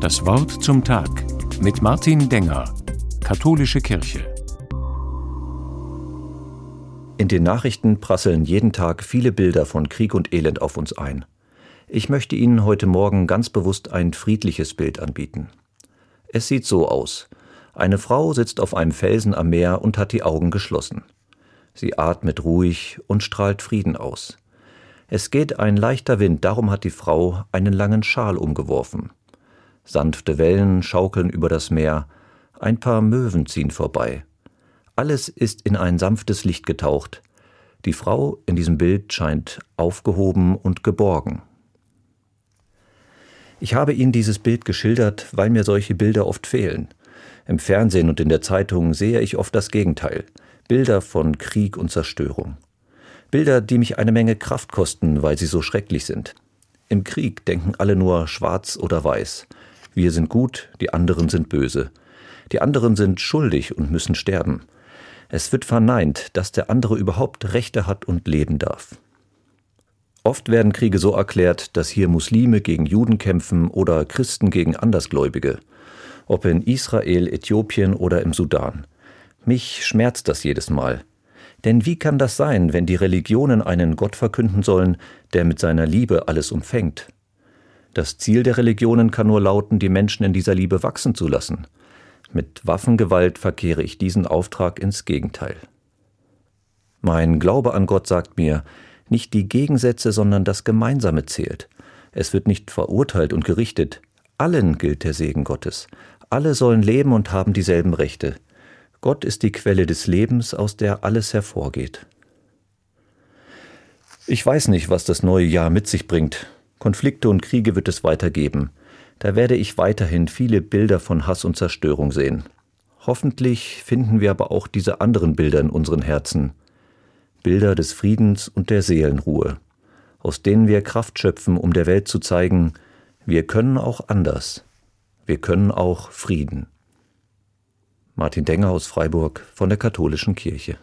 Das Wort zum Tag mit Martin Denger, Katholische Kirche. In den Nachrichten prasseln jeden Tag viele Bilder von Krieg und Elend auf uns ein. Ich möchte Ihnen heute Morgen ganz bewusst ein friedliches Bild anbieten. Es sieht so aus. Eine Frau sitzt auf einem Felsen am Meer und hat die Augen geschlossen. Sie atmet ruhig und strahlt Frieden aus. Es geht ein leichter Wind, darum hat die Frau einen langen Schal umgeworfen. Sanfte Wellen schaukeln über das Meer, ein paar Möwen ziehen vorbei. Alles ist in ein sanftes Licht getaucht. Die Frau in diesem Bild scheint aufgehoben und geborgen. Ich habe Ihnen dieses Bild geschildert, weil mir solche Bilder oft fehlen. Im Fernsehen und in der Zeitung sehe ich oft das Gegenteil. Bilder von Krieg und Zerstörung. Bilder, die mich eine Menge Kraft kosten, weil sie so schrecklich sind. Im Krieg denken alle nur schwarz oder weiß. Wir sind gut, die anderen sind böse. Die anderen sind schuldig und müssen sterben. Es wird verneint, dass der andere überhaupt Rechte hat und leben darf. Oft werden Kriege so erklärt, dass hier Muslime gegen Juden kämpfen oder Christen gegen Andersgläubige, ob in Israel, Äthiopien oder im Sudan. Mich schmerzt das jedes Mal. Denn wie kann das sein, wenn die Religionen einen Gott verkünden sollen, der mit seiner Liebe alles umfängt? Das Ziel der Religionen kann nur lauten, die Menschen in dieser Liebe wachsen zu lassen. Mit Waffengewalt verkehre ich diesen Auftrag ins Gegenteil. Mein Glaube an Gott sagt mir, nicht die Gegensätze, sondern das Gemeinsame zählt. Es wird nicht verurteilt und gerichtet. Allen gilt der Segen Gottes. Alle sollen leben und haben dieselben Rechte. Gott ist die Quelle des Lebens, aus der alles hervorgeht. Ich weiß nicht, was das neue Jahr mit sich bringt. Konflikte und Kriege wird es weitergeben. Da werde ich weiterhin viele Bilder von Hass und Zerstörung sehen. Hoffentlich finden wir aber auch diese anderen Bilder in unseren Herzen. Bilder des Friedens und der Seelenruhe, aus denen wir Kraft schöpfen, um der Welt zu zeigen, wir können auch anders, wir können auch Frieden. Martin Denger aus Freiburg von der Katholischen Kirche.